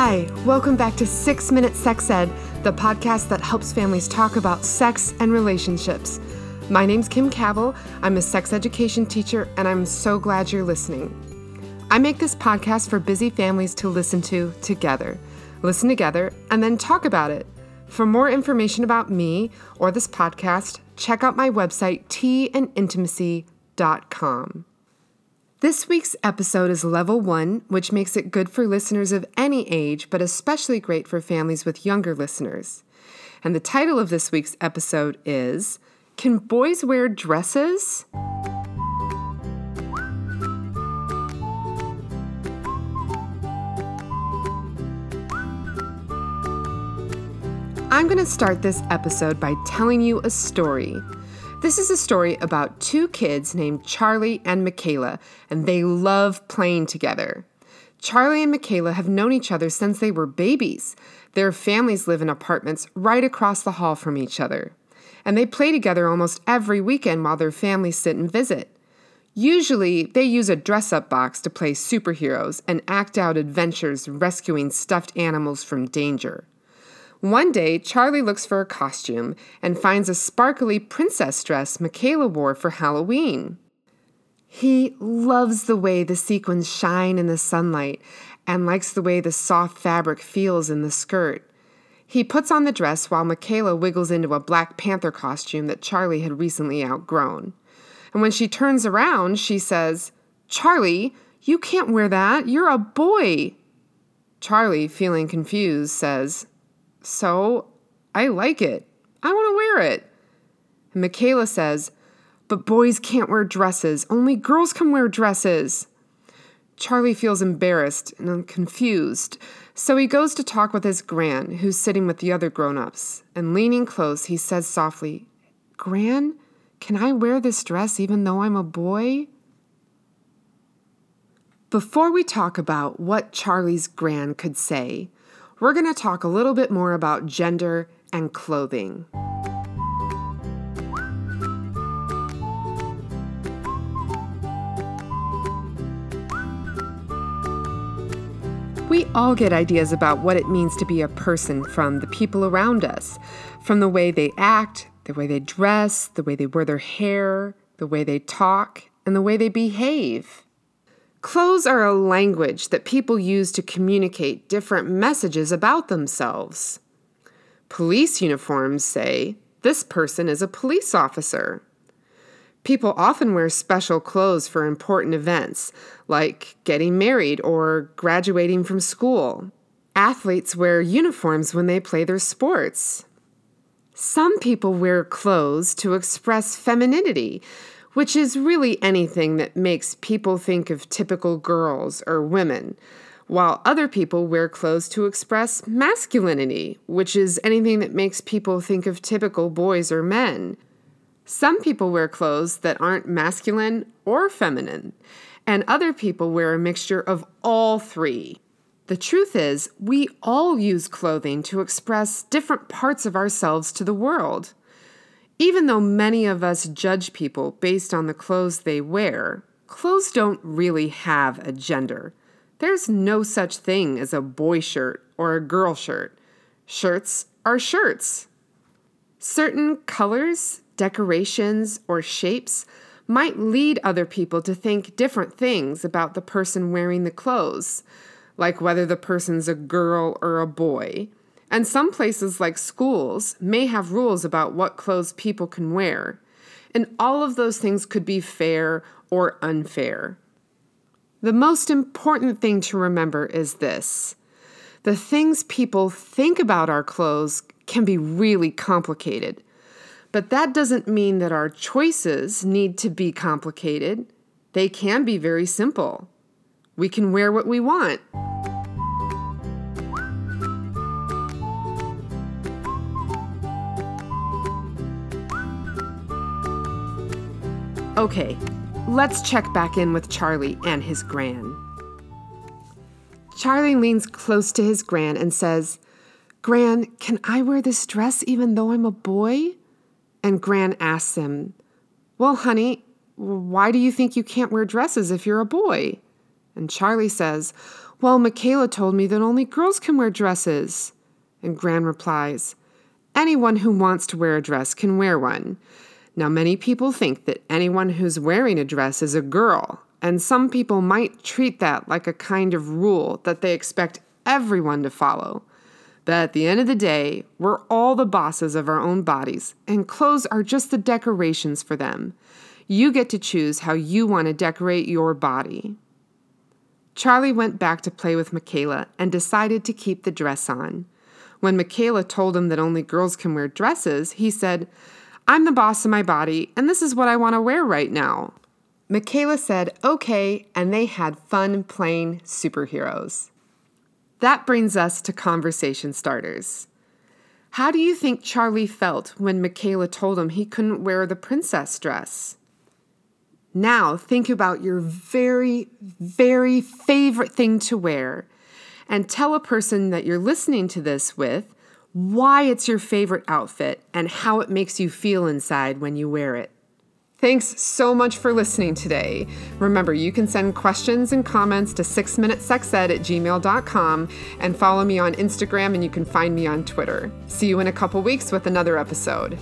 Hi, welcome back to Six Minute Sex Ed, the podcast that helps families talk about sex and relationships. My name's Kim Cavill. I'm a sex education teacher, and I'm so glad you're listening. I make this podcast for busy families to listen to together. Listen together and then talk about it. For more information about me or this podcast, check out my website, teaandintimacy.com. This week's episode is level one, which makes it good for listeners of any age, but especially great for families with younger listeners. And the title of this week's episode is Can Boys Wear Dresses? I'm going to start this episode by telling you a story. This is a story about two kids named Charlie and Michaela, and they love playing together. Charlie and Michaela have known each other since they were babies. Their families live in apartments right across the hall from each other. And they play together almost every weekend while their families sit and visit. Usually, they use a dress up box to play superheroes and act out adventures rescuing stuffed animals from danger. One day, Charlie looks for a costume and finds a sparkly princess dress Michaela wore for Halloween. He loves the way the sequins shine in the sunlight and likes the way the soft fabric feels in the skirt. He puts on the dress while Michaela wiggles into a Black Panther costume that Charlie had recently outgrown. And when she turns around, she says, Charlie, you can't wear that. You're a boy. Charlie, feeling confused, says, so I like it. I want to wear it. And Michaela says, But boys can't wear dresses. Only girls can wear dresses. Charlie feels embarrassed and confused, so he goes to talk with his Gran, who's sitting with the other grown ups. And leaning close, he says softly, Gran, can I wear this dress even though I'm a boy? Before we talk about what Charlie's Gran could say, we're going to talk a little bit more about gender and clothing. We all get ideas about what it means to be a person from the people around us, from the way they act, the way they dress, the way they wear their hair, the way they talk, and the way they behave. Clothes are a language that people use to communicate different messages about themselves. Police uniforms say, This person is a police officer. People often wear special clothes for important events, like getting married or graduating from school. Athletes wear uniforms when they play their sports. Some people wear clothes to express femininity, which is really anything that makes people think of typical girls or women, while other people wear clothes to express masculinity, which is anything that makes people think of typical boys or men. Some people wear clothes that aren't masculine or feminine, and other people wear a mixture of all three. The truth is, we all use clothing to express different parts of ourselves to the world. Even though many of us judge people based on the clothes they wear, clothes don't really have a gender. There's no such thing as a boy shirt or a girl shirt. Shirts are shirts. Certain colors, decorations, or shapes might lead other people to think different things about the person wearing the clothes, like whether the person's a girl or a boy, and some places, like schools, may have rules about what clothes people can wear. And all of those things could be fair or unfair. The most important thing to remember is this the things people think about our clothes can be really complicated. But that doesn't mean that our choices need to be complicated. They can be very simple. We can wear what we want. Okay, let's check back in with Charlie and his Gran. Charlie leans close to his Gran and says, Gran, can I wear this dress even though I'm a boy? And Gran asks him, Well, honey, why do you think you can't wear dresses if you're a boy? And Charlie says, Well, Michaela told me that only girls can wear dresses. And Gran replies, Anyone who wants to wear a dress can wear one. Now, many people think that anyone who's wearing a dress is a girl, and some people might treat that like a kind of rule that they expect everyone to follow. But at the end of the day, we're all the bosses of our own bodies, and clothes are just the decorations for them. You get to choose how you want to decorate your body. Charlie went back to play with Michaela and decided to keep the dress on. When Michaela told him that only girls can wear dresses, he said, I'm the boss of my body, and this is what I want to wear right now. Michaela said, okay, and they had fun playing superheroes. That brings us to conversation starters. How do you think Charlie felt when Michaela told him he couldn't wear the princess dress? Now think about your very, very favorite thing to wear and tell a person that you're listening to this with why it's your favorite outfit and how it makes you feel inside when you wear it. Thanks so much for listening today. Remember, you can send questions and comments to 6minutesexed at gmail.com and follow me on Instagram and you can find me on Twitter. See you in a couple weeks with another episode.